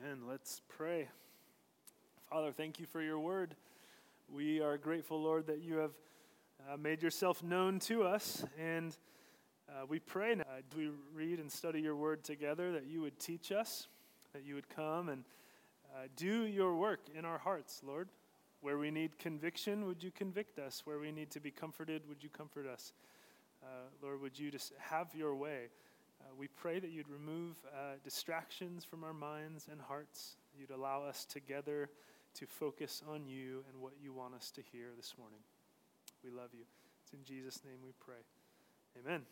Amen. Let's pray. Father, thank you for your word. We are grateful, Lord, that you have uh, made yourself known to us. And uh, we pray now, we read and study your word together, that you would teach us, that you would come and uh, do your work in our hearts, Lord. Where we need conviction, would you convict us? Where we need to be comforted, would you comfort us? Uh, Lord, would you just have your way? Uh, we pray that you'd remove uh, distractions from our minds and hearts. You'd allow us together to focus on you and what you want us to hear this morning. We love you. It's in Jesus' name we pray. Amen.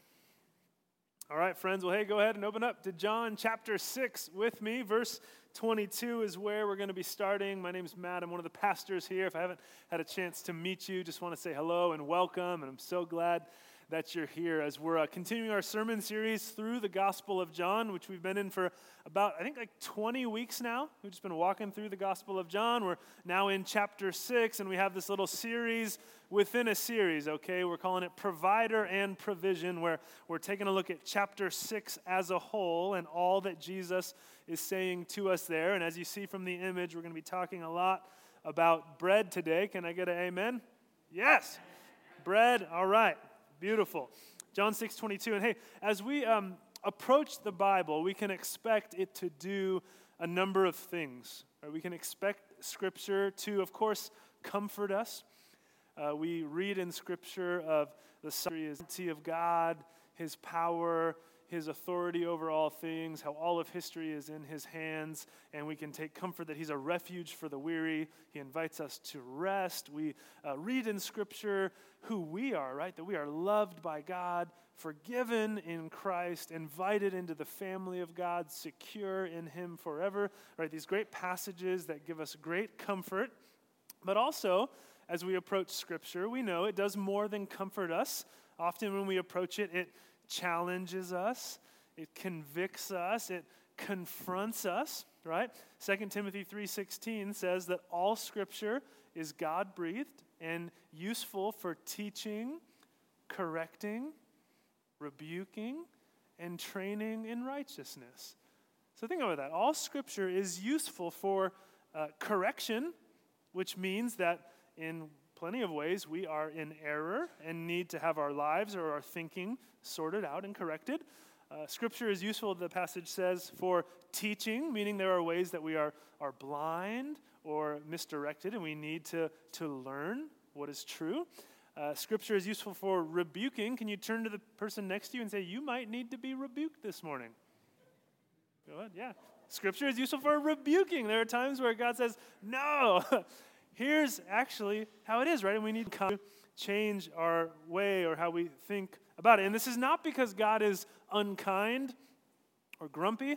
All right, friends. Well, hey, go ahead and open up to John chapter 6 with me. Verse 22 is where we're going to be starting. My name is Matt. I'm one of the pastors here. If I haven't had a chance to meet you, just want to say hello and welcome. And I'm so glad that you're here as we're uh, continuing our sermon series through the Gospel of John, which we've been in for about, I think, like 20 weeks now. We've just been walking through the Gospel of John. We're now in chapter 6, and we have this little series within a series, okay? We're calling it Provider and Provision, where we're taking a look at chapter 6 as a whole and all that Jesus is saying to us there. And as you see from the image, we're going to be talking a lot about bread today. Can I get an amen? Yes. Bread, all right. Beautiful. John 6 22. And hey, as we um, approach the Bible, we can expect it to do a number of things. Right? We can expect Scripture to, of course, comfort us. Uh, we read in Scripture of the sovereignty of God, His power, his authority over all things, how all of history is in his hands, and we can take comfort that he's a refuge for the weary. He invites us to rest. We uh, read in Scripture who we are, right? That we are loved by God, forgiven in Christ, invited into the family of God, secure in him forever, right? These great passages that give us great comfort, but also, as we approach Scripture, we know it does more than comfort us. Often, when we approach it, it challenges us, it convicts us, it confronts us, right? 2 Timothy 3:16 says that all scripture is God-breathed and useful for teaching, correcting, rebuking, and training in righteousness. So think about that. All scripture is useful for uh, correction, which means that in plenty of ways we are in error and need to have our lives or our thinking sorted out and corrected. Uh, scripture is useful, the passage says, for teaching, meaning there are ways that we are, are blind or misdirected and we need to, to learn what is true. Uh, scripture is useful for rebuking. Can you turn to the person next to you and say, You might need to be rebuked this morning? Go ahead, yeah. Scripture is useful for rebuking. There are times where God says, No, here's actually how it is, right? And we need to change our way or how we think about it. And this is not because God is unkind or grumpy,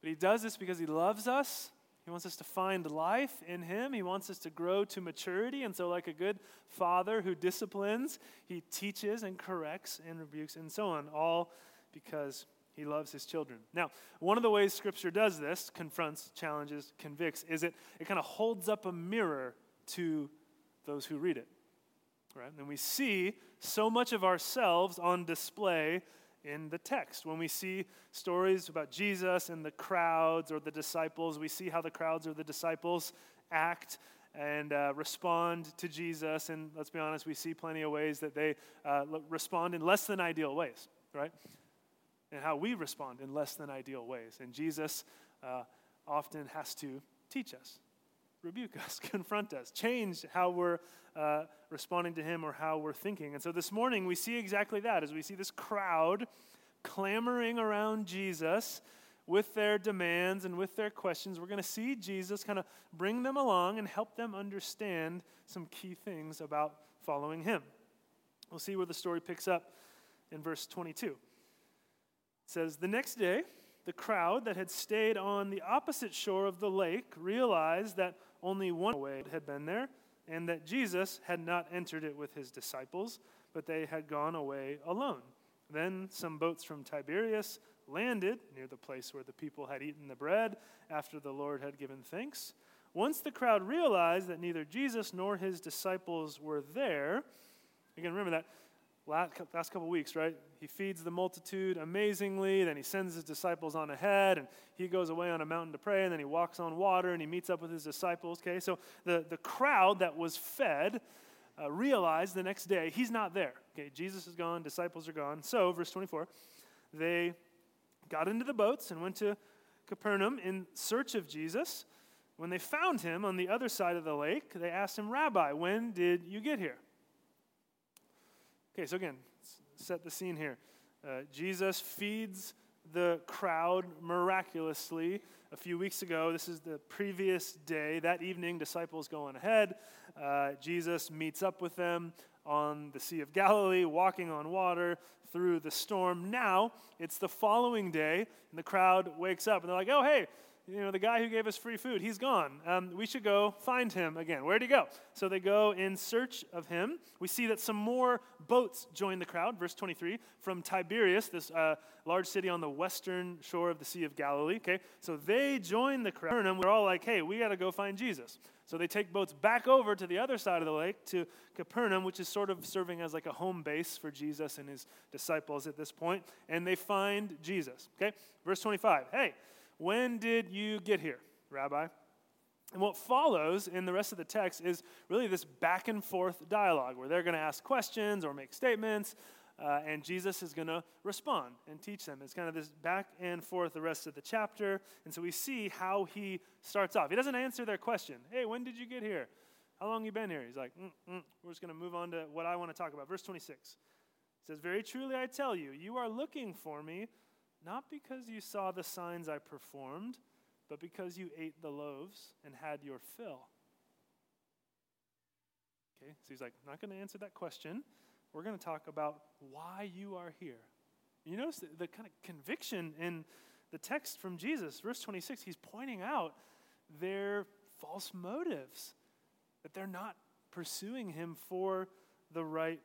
but He does this because He loves us. He wants us to find life in Him. He wants us to grow to maturity. And so, like a good father who disciplines, He teaches and corrects and rebukes and so on, all because he loves his children. Now, one of the ways Scripture does this, confronts, challenges, convicts, is it, it kind of holds up a mirror to those who read it. Right? And we see so much of ourselves on display in the text. When we see stories about Jesus and the crowds or the disciples, we see how the crowds or the disciples act and uh, respond to Jesus. And let's be honest, we see plenty of ways that they uh, respond in less than ideal ways, right? And how we respond in less than ideal ways. And Jesus uh, often has to teach us, rebuke us, confront us, change how we're uh, responding to Him or how we're thinking. And so this morning we see exactly that as we see this crowd clamoring around Jesus with their demands and with their questions. We're going to see Jesus kind of bring them along and help them understand some key things about following Him. We'll see where the story picks up in verse 22. Says, The next day, the crowd that had stayed on the opposite shore of the lake realized that only one way had been there, and that Jesus had not entered it with his disciples, but they had gone away alone. Then some boats from Tiberias landed near the place where the people had eaten the bread after the Lord had given thanks. Once the crowd realized that neither Jesus nor his disciples were there, again, remember that last, couple weeks, right? He feeds the multitude amazingly, then he sends his disciples on ahead, and he goes away on a mountain to pray, and then he walks on water, and he meets up with his disciples, okay? So the, the crowd that was fed uh, realized the next day he's not there, okay? Jesus is gone, disciples are gone. So, verse 24, they got into the boats and went to Capernaum in search of Jesus. When they found him on the other side of the lake, they asked him, Rabbi, when did you get here? Okay, so again, set the scene here. Uh, Jesus feeds the crowd miraculously. A few weeks ago, this is the previous day. That evening, disciples going ahead. Uh, Jesus meets up with them on the Sea of Galilee, walking on water through the storm. Now, it's the following day, and the crowd wakes up and they're like, oh, hey, you know, the guy who gave us free food, he's gone. Um, we should go find him again. Where'd he go? So they go in search of him. We see that some more boats join the crowd, verse 23, from Tiberias, this uh, large city on the western shore of the Sea of Galilee. Okay, so they join the crowd, and we're all like, hey, we got to go find Jesus. So they take boats back over to the other side of the lake to Capernaum, which is sort of serving as like a home base for Jesus and his disciples at this point, and they find Jesus. Okay, verse 25. Hey, when did you get here, Rabbi? And what follows in the rest of the text is really this back and forth dialogue where they're going to ask questions or make statements, uh, and Jesus is going to respond and teach them. It's kind of this back and forth the rest of the chapter. And so we see how he starts off. He doesn't answer their question Hey, when did you get here? How long you been here? He's like, mm, mm. We're just going to move on to what I want to talk about. Verse 26 it says, Very truly I tell you, you are looking for me not because you saw the signs I performed, but because you ate the loaves and had your fill. Okay, so he's like, not going to answer that question. We're going to talk about why you are here. You notice the, the kind of conviction in the text from Jesus, verse 26, he's pointing out their false motives, that they're not pursuing him for the right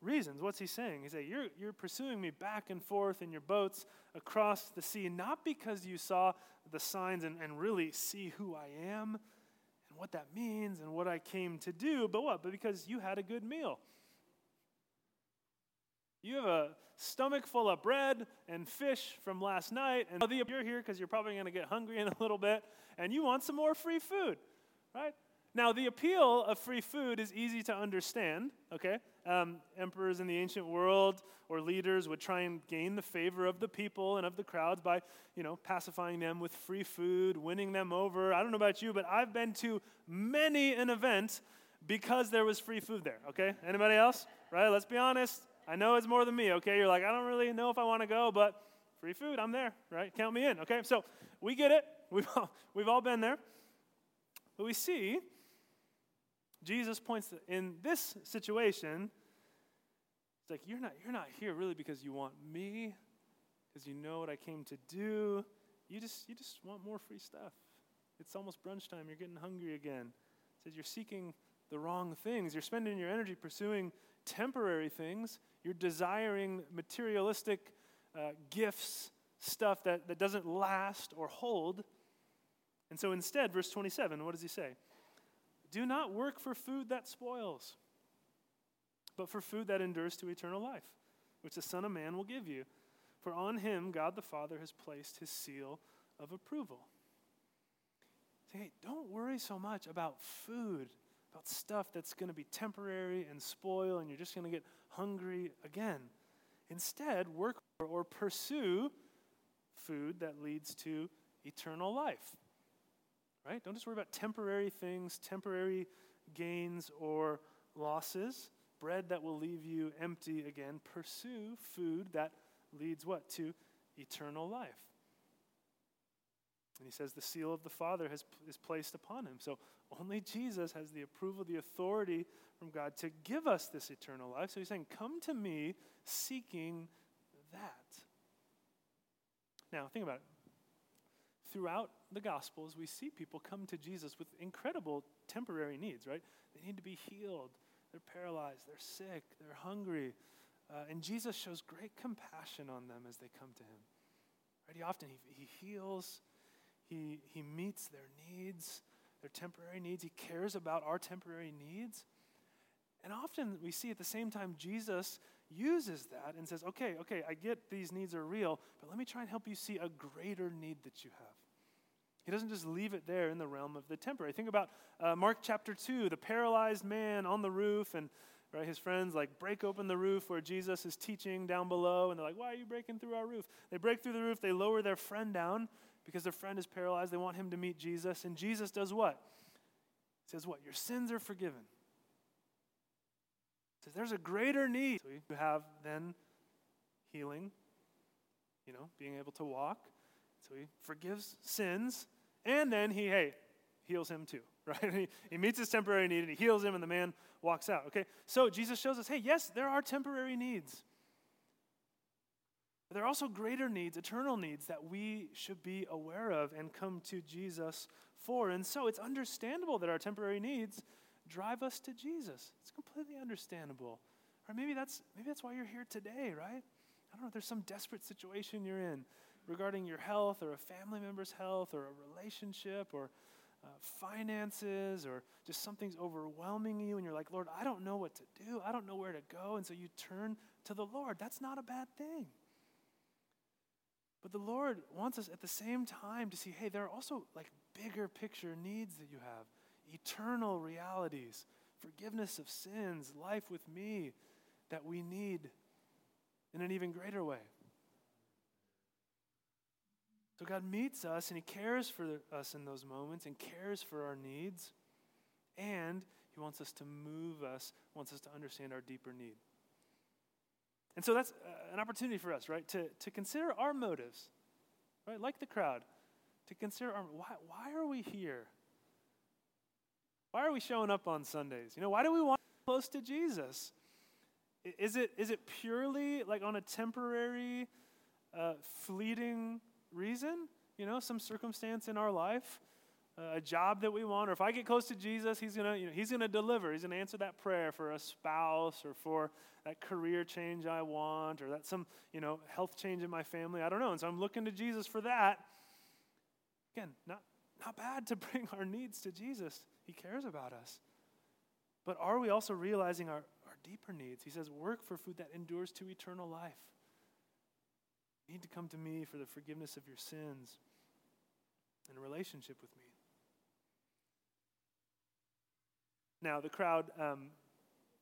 reasons. What's he saying? He's saying, you're, you're pursuing me back and forth in your boats across the sea, not because you saw the signs and, and really see who I am and what that means and what I came to do, but what? But because you had a good meal. You have a stomach full of bread and fish from last night, and you're here because you're probably going to get hungry in a little bit, and you want some more free food, right? Now, the appeal of free food is easy to understand, okay? Um, emperors in the ancient world or leaders would try and gain the favor of the people and of the crowds by, you know, pacifying them with free food, winning them over. I don't know about you, but I've been to many an event because there was free food there, okay? Anybody else? Right? Let's be honest. I know it's more than me, okay? You're like, I don't really know if I want to go, but free food, I'm there, right? Count me in, okay? So we get it. We've all, we've all been there. But we see Jesus points in this situation, it's like you're not you're not here really because you want me, because you know what I came to do. You just you just want more free stuff. It's almost brunch time. You're getting hungry again. It says you're seeking the wrong things. You're spending your energy pursuing temporary things. You're desiring materialistic uh, gifts, stuff that, that doesn't last or hold. And so instead, verse 27, what does he say? Do not work for food that spoils, but for food that endures to eternal life, which the Son of Man will give you. For on him God the Father has placed his seal of approval. Say, hey, don't worry so much about food, about stuff that's going to be temporary and spoil, and you're just going to get hungry again. Instead, work or pursue food that leads to eternal life right? Don't just worry about temporary things, temporary gains or losses, bread that will leave you empty again. Pursue food that leads what? To eternal life. And he says the seal of the Father has, is placed upon him. So only Jesus has the approval, the authority from God to give us this eternal life. So he's saying, Come to me seeking that. Now, think about it throughout the Gospels, we see people come to Jesus with incredible temporary needs, right? They need to be healed. They're paralyzed. They're sick. They're hungry. Uh, and Jesus shows great compassion on them as they come to him. Right? He often he, he heals. He, he meets their needs, their temporary needs. He cares about our temporary needs. And often we see at the same time Jesus uses that and says, okay, okay, I get these needs are real, but let me try and help you see a greater need that you have. He doesn't just leave it there in the realm of the temporary. Think about uh, Mark chapter 2, the paralyzed man on the roof, and right, his friends like break open the roof where Jesus is teaching down below, and they're like, Why are you breaking through our roof? They break through the roof, they lower their friend down because their friend is paralyzed. They want him to meet Jesus, and Jesus does what? He says, What? Your sins are forgiven. Says, There's a greater need. So you have then healing, you know, being able to walk. So he forgives sins and then he, hey, heals him too, right? He, he meets his temporary need and he heals him, and the man walks out, okay? So Jesus shows us, hey, yes, there are temporary needs. But there are also greater needs, eternal needs that we should be aware of and come to Jesus for. And so it's understandable that our temporary needs drive us to Jesus. It's completely understandable. Or maybe that's maybe that's why you're here today, right? I don't know, there's some desperate situation you're in regarding your health or a family member's health or a relationship or uh, finances or just something's overwhelming you and you're like, Lord, I don't know what to do. I don't know where to go. And so you turn to the Lord. That's not a bad thing. But the Lord wants us at the same time to see hey, there are also like bigger picture needs that you have, eternal realities, forgiveness of sins, life with me that we need in an even greater way. So God meets us and He cares for us in those moments and cares for our needs. And He wants us to move us, wants us to understand our deeper need. And so that's uh, an opportunity for us, right, to, to consider our motives, right, like the crowd, to consider our, why, why are we here? Why are we showing up on Sundays? You know, why do we want to close to Jesus? Is it, is it purely like on a temporary, uh, fleeting reason, you know, some circumstance in our life, uh, a job that we want, or if I get close to Jesus, He's gonna, you know, He's gonna deliver. He's gonna answer that prayer for a spouse or for that career change I want, or that some, you know, health change in my family. I don't know. And so I'm looking to Jesus for that. Again, not not bad to bring our needs to Jesus. He cares about us. But are we also realizing our, our deeper needs? He says, work for food that endures to eternal life. You need to come to me for the forgiveness of your sins and a relationship with me. Now, the crowd um,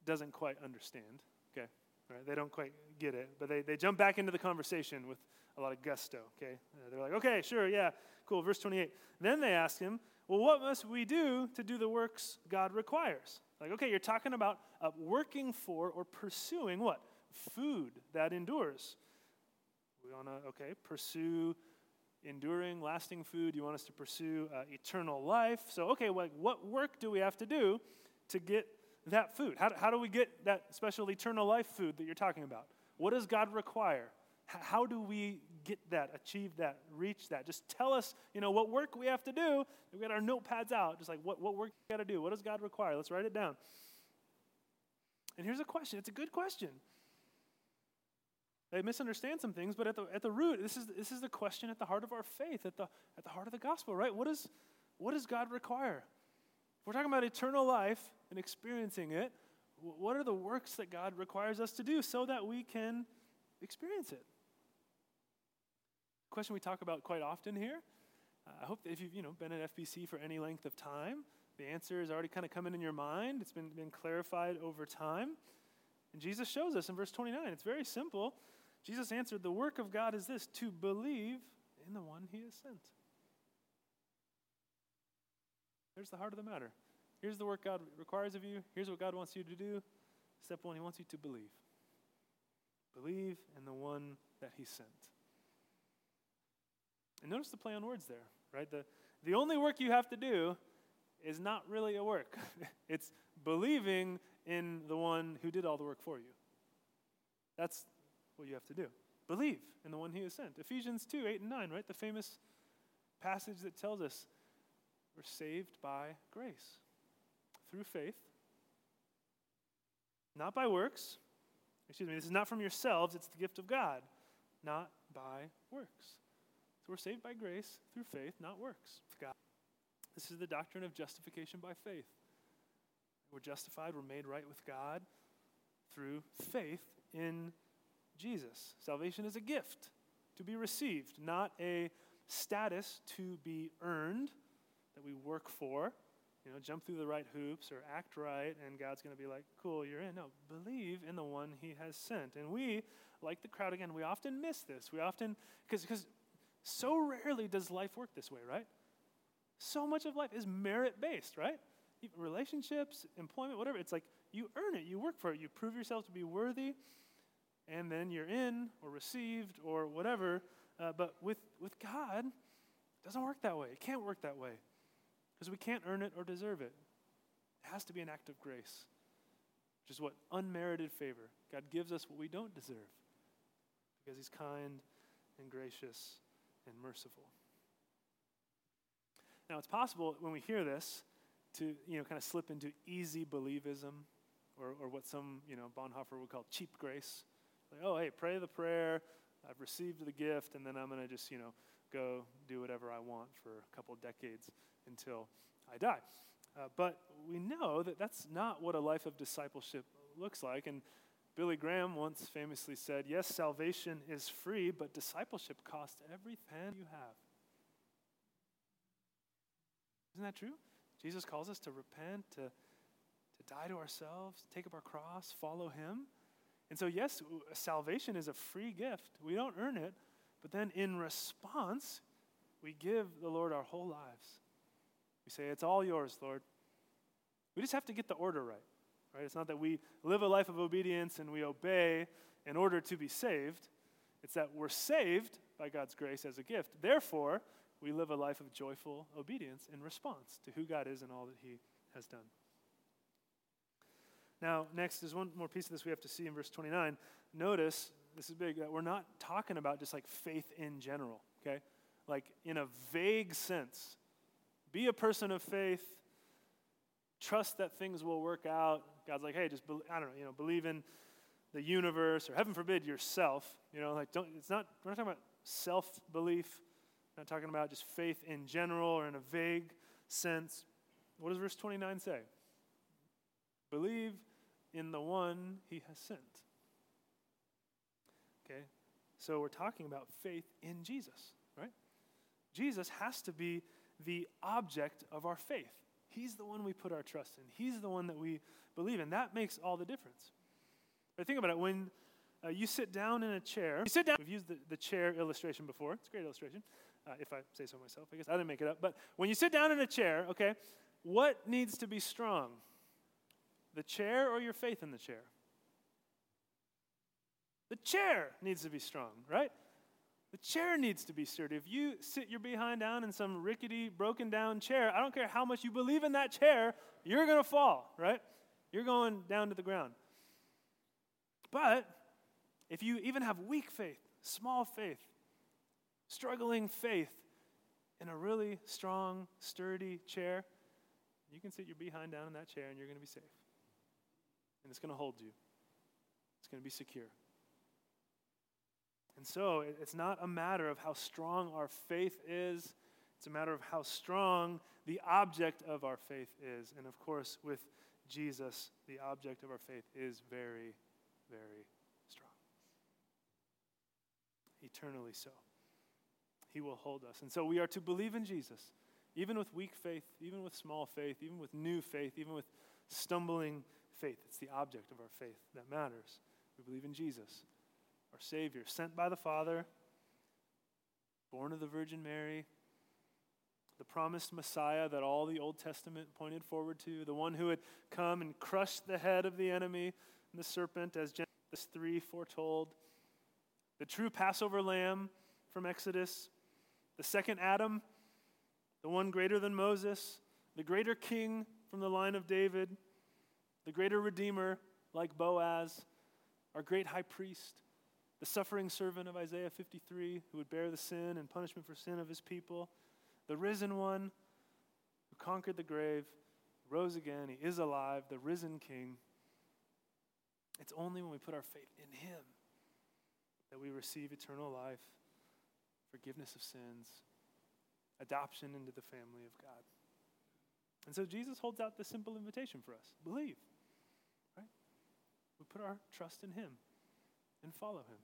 doesn't quite understand, okay? Right? They don't quite get it, but they, they jump back into the conversation with a lot of gusto, okay? Uh, they're like, okay, sure, yeah, cool. Verse 28. Then they ask him, well, what must we do to do the works God requires? Like, okay, you're talking about uh, working for or pursuing what? Food that endures. We want to, okay, pursue enduring, lasting food. You want us to pursue uh, eternal life. So, okay, like what work do we have to do to get that food? How, how do we get that special eternal life food that you're talking about? What does God require? H- how do we get that, achieve that, reach that? Just tell us, you know, what work we have to do. We got our notepads out, just like what, what work we got to do. What does God require? Let's write it down. And here's a question. It's a good question. They misunderstand some things, but at the, at the root, this is, this is the question at the heart of our faith, at the, at the heart of the gospel, right? What, is, what does God require? If we're talking about eternal life and experiencing it, what are the works that God requires us to do so that we can experience it? Question we talk about quite often here. Uh, I hope that if you've you know, been at FBC for any length of time, the answer is already kind of coming in your mind. It's been, been clarified over time. And Jesus shows us in verse 29. It's very simple. Jesus answered, The work of God is this to believe in the one he has sent. There's the heart of the matter. Here's the work God requires of you. Here's what God wants you to do. Step one, he wants you to believe. Believe in the one that he sent. And notice the play on words there, right? The, the only work you have to do is not really a work, it's believing in the one who did all the work for you. That's what you have to do. Believe in the one he has sent. Ephesians 2 8 and 9, right? The famous passage that tells us we're saved by grace through faith, not by works. Excuse me, this is not from yourselves, it's the gift of God, not by works. So we're saved by grace through faith, not works. God. This is the doctrine of justification by faith. We're justified, we're made right with God through faith in Jesus. Salvation is a gift to be received, not a status to be earned that we work for. You know, jump through the right hoops or act right, and God's going to be like, cool, you're in. No, believe in the one He has sent. And we, like the crowd again, we often miss this. We often, because so rarely does life work this way, right? So much of life is merit based, right? Relationships, employment, whatever. It's like you earn it, you work for it, you prove yourself to be worthy, and then you're in or received or whatever. Uh, but with, with God, it doesn't work that way. It can't work that way because we can't earn it or deserve it. It has to be an act of grace, which is what unmerited favor. God gives us what we don't deserve because He's kind and gracious and merciful. Now, it's possible when we hear this to, you know, kind of slip into easy believism or, or what some, you know, Bonhoeffer would call cheap grace. Like, oh, hey, pray the prayer, I've received the gift, and then I'm going to just, you know, go do whatever I want for a couple decades until I die. Uh, but we know that that's not what a life of discipleship looks like. And Billy Graham once famously said, Yes, salvation is free, but discipleship costs every pen you have. Isn't that true? Jesus calls us to repent, to, to die to ourselves, take up our cross, follow Him. And so, yes, salvation is a free gift. We don't earn it, but then in response, we give the Lord our whole lives. We say, It's all yours, Lord. We just have to get the order right. Right? It's not that we live a life of obedience and we obey in order to be saved. It's that we're saved by God's grace as a gift. Therefore, we live a life of joyful obedience in response to who God is and all that He has done. Now, next, there's one more piece of this we have to see in verse 29. Notice, this is big, that we're not talking about just like faith in general, okay? Like in a vague sense. Be a person of faith, trust that things will work out. God's like, hey, just, be, I don't know, you know, believe in the universe, or heaven forbid, yourself. You know, like, don't, it's not, we're not talking about self belief not talking about just faith in general or in a vague sense. What does verse 29 say? Believe in the one he has sent. Okay? So we're talking about faith in Jesus, right? Jesus has to be the object of our faith. He's the one we put our trust in. He's the one that we believe in. That makes all the difference. But think about it. When uh, you sit down in a chair, you sit down. We've used the, the chair illustration before. It's a great illustration uh, if I say so myself. I guess I didn't make it up. But when you sit down in a chair, okay, what needs to be strong? The chair or your faith in the chair? The chair needs to be strong, right? The chair needs to be sturdy. If you sit your behind down in some rickety, broken down chair, I don't care how much you believe in that chair, you're going to fall, right? You're going down to the ground. But if you even have weak faith, small faith, struggling faith in a really strong, sturdy chair, you can sit your behind down in that chair and you're going to be safe. And it's going to hold you, it's going to be secure. And so it's not a matter of how strong our faith is, it's a matter of how strong the object of our faith is. And of course, with Jesus, the object of our faith is very, very strong. Eternally so. He will hold us. And so we are to believe in Jesus, even with weak faith, even with small faith, even with new faith, even with stumbling faith. It's the object of our faith that matters. We believe in Jesus, our Savior, sent by the Father, born of the Virgin Mary, the promised Messiah that all the Old Testament pointed forward to, the one who had come and crushed the head of the enemy, and the serpent, as Genesis 3 foretold, the true Passover lamb from Exodus, the second Adam, the one greater than Moses, the greater king from the line of David, the greater redeemer like Boaz, our great high priest, the suffering servant of Isaiah 53 who would bear the sin and punishment for sin of his people, the risen one who conquered the grave, rose again, he is alive, the risen king. It's only when we put our faith in him that we receive eternal life forgiveness of sins, adoption into the family of God. And so Jesus holds out the simple invitation for us believe, right? We put our trust in Him. and follow him.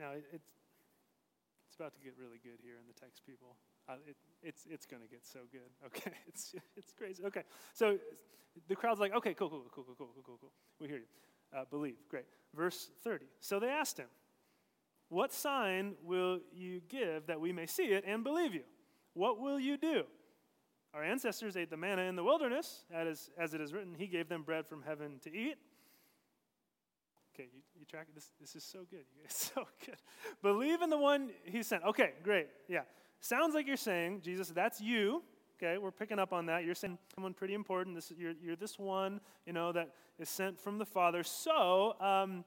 Now, it, it's, it's about to get really good here in the text, people. Uh, it, it's it's going to get so good. Okay, it's, it's crazy. Okay, so the crowd's like, okay, cool, cool, cool, cool, cool, cool, cool. We hear you. Uh, believe. Great. Verse 30. So they asked him, What sign will you give that we may see it and believe you? What will you do? Our ancestors ate the manna in the wilderness, as, as it is written, He gave them bread from heaven to eat. Okay, you, you track this. This is so good. You guys, so good. Believe in the one He sent. Okay, great. Yeah, sounds like you're saying, Jesus, that's you. Okay, we're picking up on that. You're saying someone pretty important. This, you're, you're this one, you know, that is sent from the Father. So, um,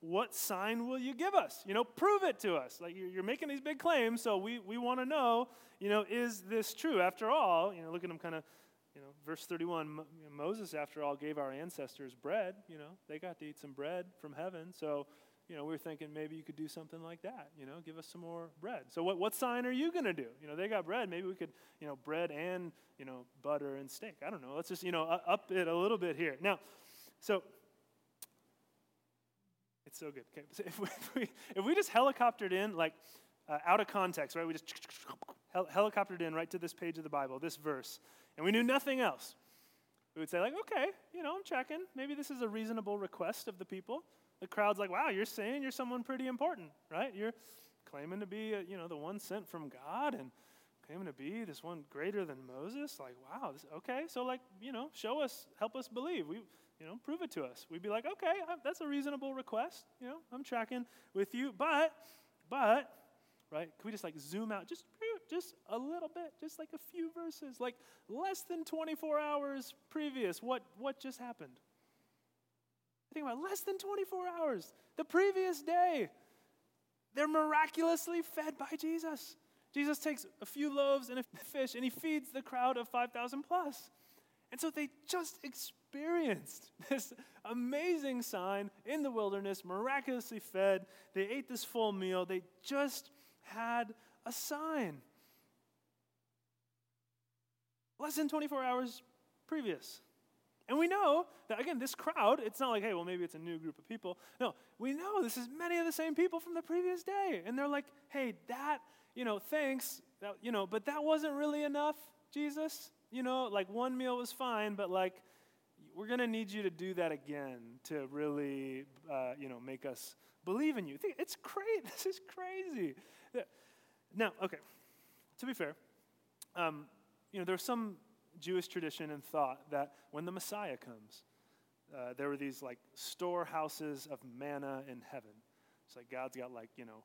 what sign will you give us? You know, prove it to us. Like you're, you're making these big claims, so we, we want to know, you know, is this true? After all, you know, look at them kind of, you know, verse 31, Moses, after all, gave our ancestors bread. You know, they got to eat some bread from heaven. So, you know, we are thinking maybe you could do something like that, you know, give us some more bread. So what, what sign are you going to do? You know, they got bread. Maybe we could, you know, bread and, you know, butter and steak. I don't know. Let's just, you know, up it a little bit here. Now, so it's so good. Okay, so if, we, if, we, if we just helicoptered in, like, uh, out of context, right? We just hel- helicoptered in right to this page of the Bible, this verse, and we knew nothing else. We would say, like, okay, you know, I'm checking. Maybe this is a reasonable request of the people. The crowd's like, wow, you're saying you're someone pretty important, right? You're claiming to be, a, you know, the one sent from God and claiming to be this one greater than Moses. Like, wow, this, okay, so like, you know, show us, help us believe. We, you know, prove it to us. We'd be like, okay, that's a reasonable request. You know, I'm tracking with you, but, but, right? Can we just like zoom out just, just a little bit, just like a few verses, like less than 24 hours previous? What, what just happened? Think about it, less than 24 hours. The previous day, they're miraculously fed by Jesus. Jesus takes a few loaves and a fish and he feeds the crowd of 5,000 plus. And so they just experienced this amazing sign in the wilderness, miraculously fed. They ate this full meal. They just had a sign. Less than 24 hours previous. And we know that, again, this crowd, it's not like, hey, well, maybe it's a new group of people. No, we know this is many of the same people from the previous day. And they're like, hey, that, you know, thanks, that, you know, but that wasn't really enough, Jesus. You know, like one meal was fine, but like, we're going to need you to do that again to really, uh, you know, make us believe in you. It's great. This is crazy. Now, okay, to be fair, um, you know, there's some Jewish tradition and thought that when the Messiah comes, uh, there were these like storehouses of manna in heaven. It's like God's got like, you know,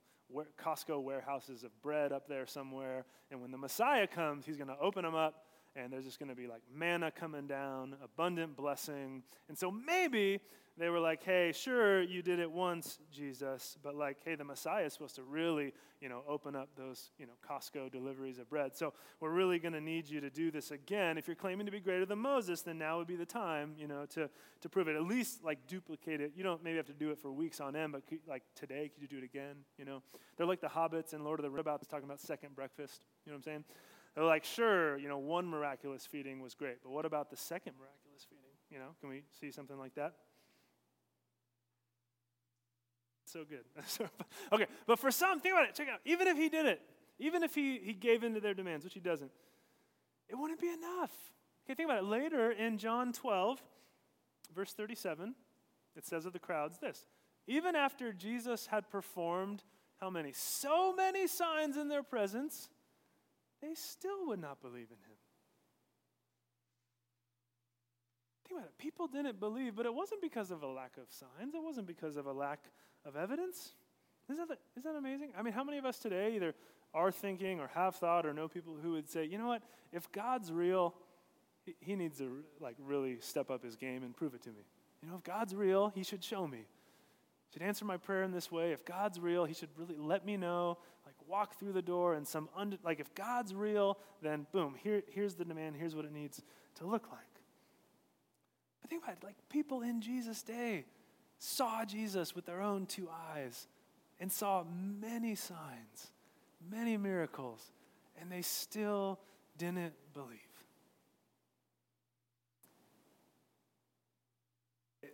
Costco warehouses of bread up there somewhere. And when the Messiah comes, he's going to open them up and there's just going to be like manna coming down, abundant blessing. And so maybe they were like, hey, sure, you did it once, Jesus, but like, hey, the Messiah is supposed to really, you know, open up those, you know, Costco deliveries of bread. So we're really going to need you to do this again. If you're claiming to be greater than Moses, then now would be the time, you know, to, to prove it. At least like duplicate it. You don't maybe have to do it for weeks on end, but could, like today, could you do it again? You know, they're like the hobbits and Lord of the Rings talking about second breakfast. You know what I'm saying? They're like, sure, you know, one miraculous feeding was great, but what about the second miraculous feeding? You know, can we see something like that? So good. okay, but for some, think about it. Check it out. Even if he did it, even if he, he gave in to their demands, which he doesn't, it wouldn't be enough. Okay, think about it. Later in John 12, verse 37, it says of the crowds this Even after Jesus had performed how many? So many signs in their presence, they still would not believe in him. Think about it. People didn't believe, but it wasn't because of a lack of signs, it wasn't because of a lack of evidence. Isn't that, isn't that amazing? I mean, how many of us today either are thinking or have thought or know people who would say, you know what, if God's real, he needs to like really step up his game and prove it to me. You know, if God's real, he should show me. He should answer my prayer in this way. If God's real, he should really let me know walk through the door and some, under, like if God's real, then boom, here, here's the demand, here's what it needs to look like. But think about it, like people in Jesus' day saw Jesus with their own two eyes and saw many signs, many miracles, and they still didn't believe.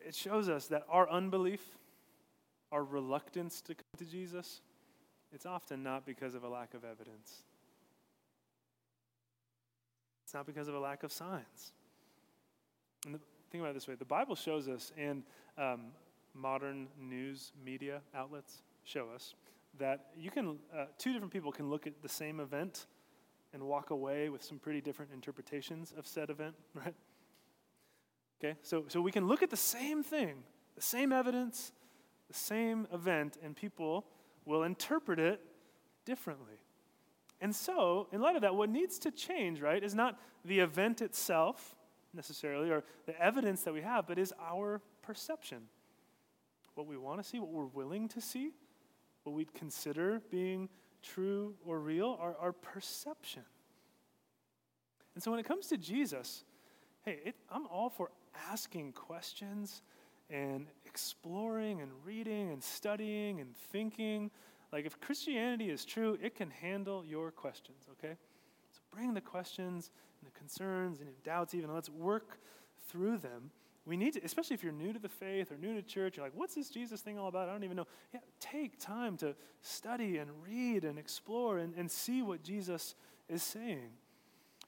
it shows us that our unbelief, our reluctance to come to Jesus, it's often not because of a lack of evidence. It's not because of a lack of signs. And the, think about it this way the Bible shows us, and um, modern news media outlets show us, that you can, uh, two different people can look at the same event and walk away with some pretty different interpretations of said event, right? Okay, so, so we can look at the same thing, the same evidence, the same event, and people will interpret it differently. And so, in light of that, what needs to change, right, is not the event itself necessarily or the evidence that we have, but is our perception. What we want to see, what we're willing to see, what we'd consider being true or real, our, our perception. And so when it comes to Jesus, hey, it, I'm all for asking questions and exploring and reading and studying and thinking. Like, if Christianity is true, it can handle your questions, okay? So bring the questions and the concerns and doubts, even. Let's work through them. We need to, especially if you're new to the faith or new to church, you're like, what's this Jesus thing all about? I don't even know. Yeah, take time to study and read and explore and, and see what Jesus is saying.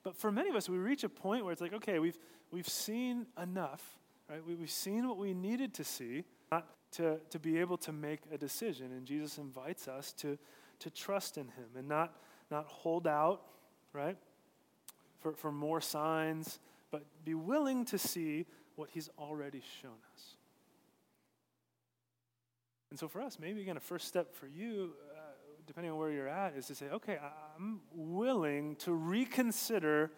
But for many of us, we reach a point where it's like, okay, we've, we've seen enough, right? We, we've seen what we needed to see to, to be able to make a decision. And Jesus invites us to, to trust in him and not, not hold out, right, for, for more signs, but be willing to see what he's already shown us. And so for us, maybe again, a first step for you, uh, depending on where you're at, is to say, okay, I'm willing to reconsider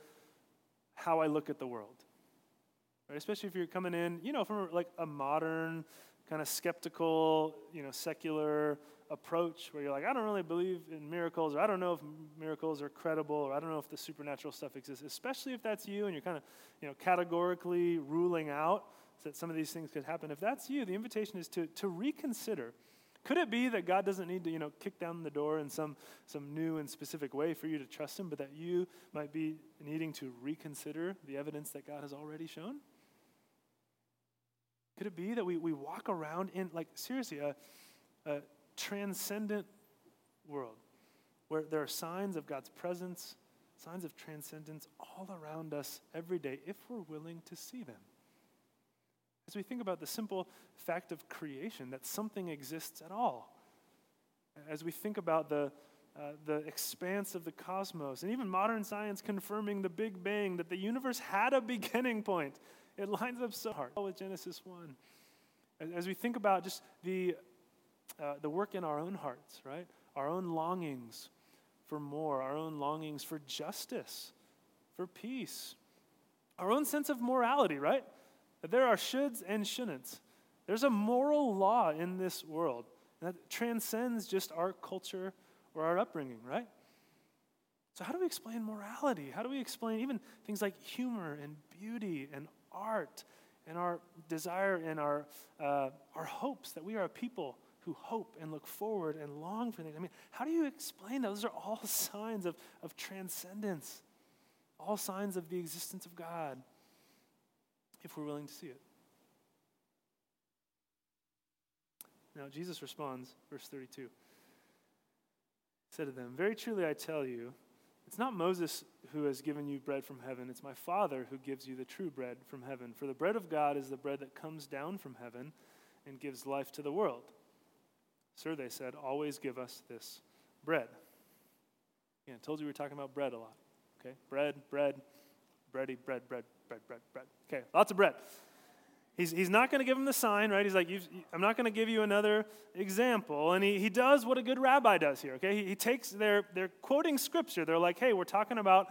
how I look at the world. Right? Especially if you're coming in, you know, from like a modern, kind of skeptical, you know, secular approach where you're like, I don't really believe in miracles, or I don't know if miracles are credible, or I don't know if the supernatural stuff exists, especially if that's you and you're kind of, you know, categorically ruling out that some of these things could happen. If that's you, the invitation is to, to reconsider. Could it be that God doesn't need to, you know, kick down the door in some, some new and specific way for you to trust Him, but that you might be needing to reconsider the evidence that God has already shown? Could it be that we, we walk around in, like, seriously, a, a transcendent world where there are signs of God's presence, signs of transcendence all around us every day if we're willing to see them. As we think about the simple fact of creation, that something exists at all. As we think about the, uh, the expanse of the cosmos, and even modern science confirming the Big Bang, that the universe had a beginning point. It lines up so hard with Genesis 1. As we think about just the uh, the work in our own hearts, right? Our own longings for more, our own longings for justice, for peace, our own sense of morality, right? That there are shoulds and shouldn'ts. There's a moral law in this world that transcends just our culture or our upbringing, right? So, how do we explain morality? How do we explain even things like humor and beauty and art and our desire and our, uh, our hopes that we are a people who hope and look forward and long for things. I mean, how do you explain that? Those are all signs of, of transcendence, all signs of the existence of God, if we're willing to see it. Now, Jesus responds, verse 32. He said to them, Very truly I tell you, it's not Moses who has given you bread from heaven, it's my Father who gives you the true bread from heaven. For the bread of God is the bread that comes down from heaven and gives life to the world. Sir, they said, always give us this bread. Yeah, I told you we were talking about bread a lot. Okay? Bread, bread, bready, bread, bread, bread, bread, bread. Okay, lots of bread. He's, he's not going to give him the sign, right? He's like, I'm not going to give you another example. And he, he does what a good rabbi does here, okay? He, he takes, their, they're quoting scripture. They're like, hey, we're talking about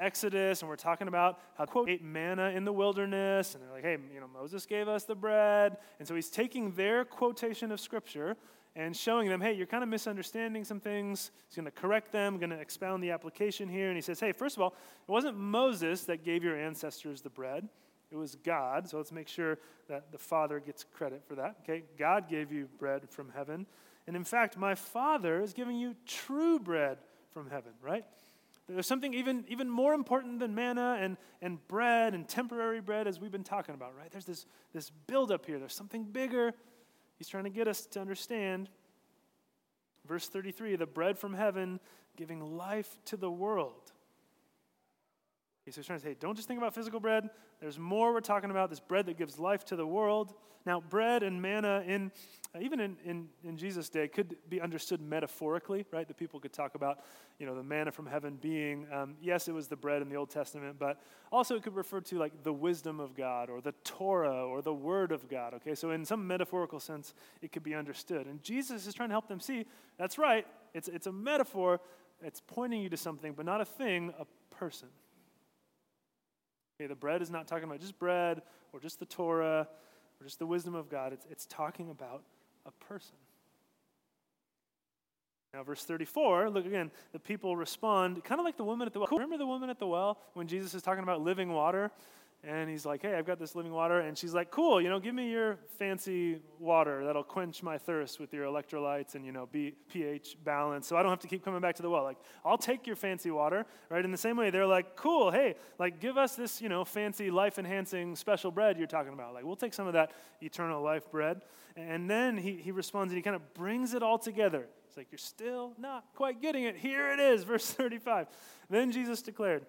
Exodus, and we're talking about how quote ate manna in the wilderness, and they're like, hey, you know, Moses gave us the bread, and so he's taking their quotation of scripture and showing them, hey, you're kind of misunderstanding some things. He's going to correct them, going to expound the application here. And he says, hey, first of all, it wasn't Moses that gave your ancestors the bread, it was God. So let's make sure that the Father gets credit for that. Okay? God gave you bread from heaven. And in fact, my Father is giving you true bread from heaven, right? There's something even, even more important than manna and, and bread and temporary bread, as we've been talking about, right? There's this, this buildup here. There's something bigger. He's trying to get us to understand. Verse 33 the bread from heaven giving life to the world. He's trying to say, don't just think about physical bread. There's more we're talking about this bread that gives life to the world. Now, bread and manna, in, uh, even in, in, in Jesus' day, could be understood metaphorically, right? The people could talk about, you know, the manna from heaven being, um, yes, it was the bread in the Old Testament, but also it could refer to like the wisdom of God or the Torah or the Word of God, okay? So, in some metaphorical sense, it could be understood. And Jesus is trying to help them see that's right, it's, it's a metaphor, it's pointing you to something, but not a thing, a person. Okay, the bread is not talking about just bread or just the Torah or just the wisdom of God. It's, it's talking about a person. Now, verse 34, look again, the people respond kind of like the woman at the well. Remember the woman at the well when Jesus is talking about living water? And he's like, hey, I've got this living water. And she's like, cool, you know, give me your fancy water that'll quench my thirst with your electrolytes and, you know, pH balance so I don't have to keep coming back to the well. Like, I'll take your fancy water, right? In the same way, they're like, cool, hey, like, give us this, you know, fancy life enhancing special bread you're talking about. Like, we'll take some of that eternal life bread. And then he, he responds and he kind of brings it all together. It's like, you're still not quite getting it. Here it is, verse 35. Then Jesus declared,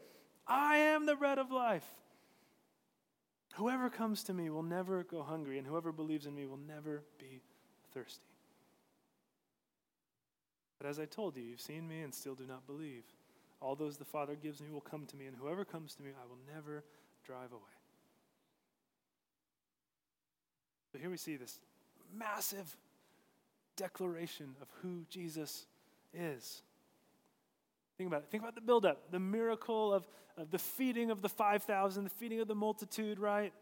I am the bread of life. Whoever comes to me will never go hungry, and whoever believes in me will never be thirsty. But as I told you, you've seen me and still do not believe. All those the Father gives me will come to me, and whoever comes to me, I will never drive away. So here we see this massive declaration of who Jesus is. Think about it. Think about the buildup, the miracle of, of the feeding of the 5,000, the feeding of the multitude, right?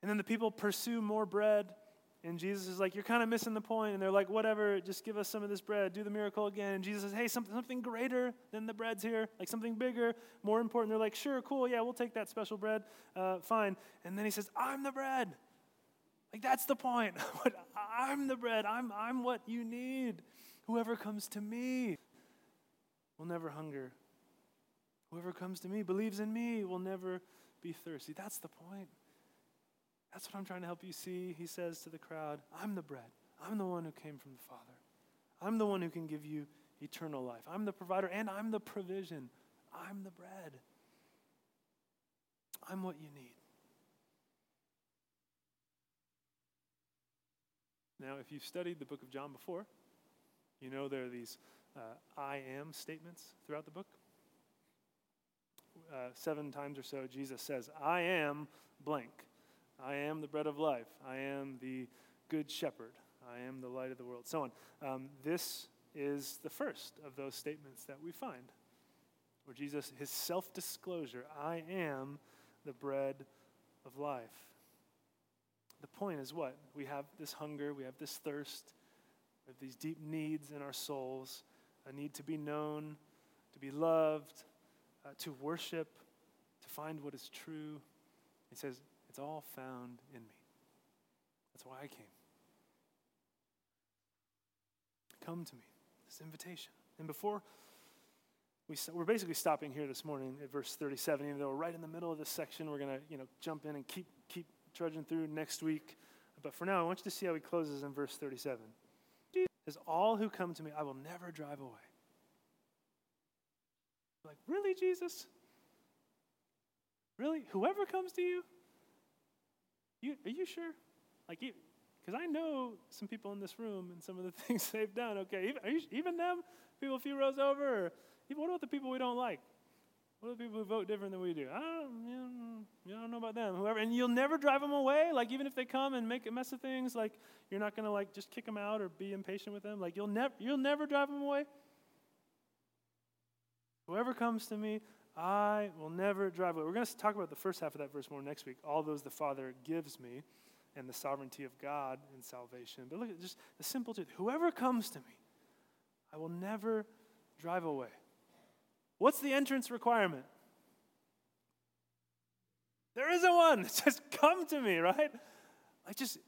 And then the people pursue more bread. And Jesus is like, You're kind of missing the point. And they're like, Whatever, just give us some of this bread. Do the miracle again. And Jesus says, Hey, something, something greater than the bread's here, like something bigger, more important. They're like, Sure, cool. Yeah, we'll take that special bread. Uh, fine. And then he says, I'm the bread. Like, that's the point. I'm the bread. I'm, I'm what you need. Whoever comes to me will never hunger. Whoever comes to me, believes in me, will never be thirsty. That's the point. That's what I'm trying to help you see. He says to the crowd, I'm the bread. I'm the one who came from the Father. I'm the one who can give you eternal life. I'm the provider and I'm the provision. I'm the bread. I'm what you need. Now, if you've studied the book of John before, you know there are these uh, I am statements throughout the book. Uh, seven times or so, Jesus says, I am blank. I am the bread of life. I am the good shepherd. I am the light of the world. So on. Um, this is the first of those statements that we find where Jesus, his self disclosure, I am the bread of life. The point is what? We have this hunger, we have this thirst, we have these deep needs in our souls a need to be known, to be loved, uh, to worship, to find what is true. He says, It's all found in me. That's why I came. Come to me. This invitation. And before we, we're basically stopping here this morning at verse 37, even though we're right in the middle of this section. We're going to you know, jump in and keep, keep trudging through next week. But for now, I want you to see how he closes in verse 37 says, All who come to me, I will never drive away. Like, really, Jesus? Really? Whoever comes to you? You are you sure? Like, because I know some people in this room and some of the things they've done. Okay, even, you, even them, people a few rows over. Or even, what about the people we don't like? What are the people who vote different than we do? I don't, you know, you don't know about them. Whoever, and you'll never drive them away. Like even if they come and make a mess of things, like you're not gonna like just kick them out or be impatient with them. Like you'll never, you'll never drive them away. Whoever comes to me, I will never drive away. We're to talk about the first half of that verse more next week. All those the Father gives me, and the sovereignty of God and salvation. But look at just the simple truth: whoever comes to me, I will never drive away. What's the entrance requirement? There isn't one. Just come to me, right? Like, just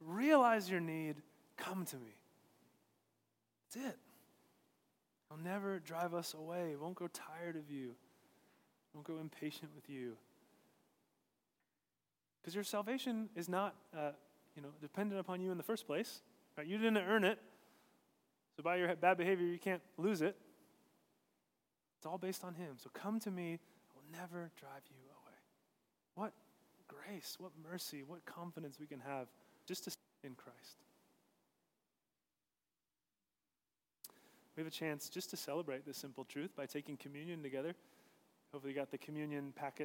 realize your need, come to me. That's it. He'll never drive us away. He won't grow tired of you. He won't grow impatient with you. Because your salvation is not, uh, you know, dependent upon you in the first place. Right? You didn't earn it. So by your bad behavior, you can't lose it. It's all based on Him. So come to me. I will never drive you away. What grace, what mercy, what confidence we can have just to in Christ. We have a chance just to celebrate this simple truth by taking communion together. Hopefully, you got the communion packet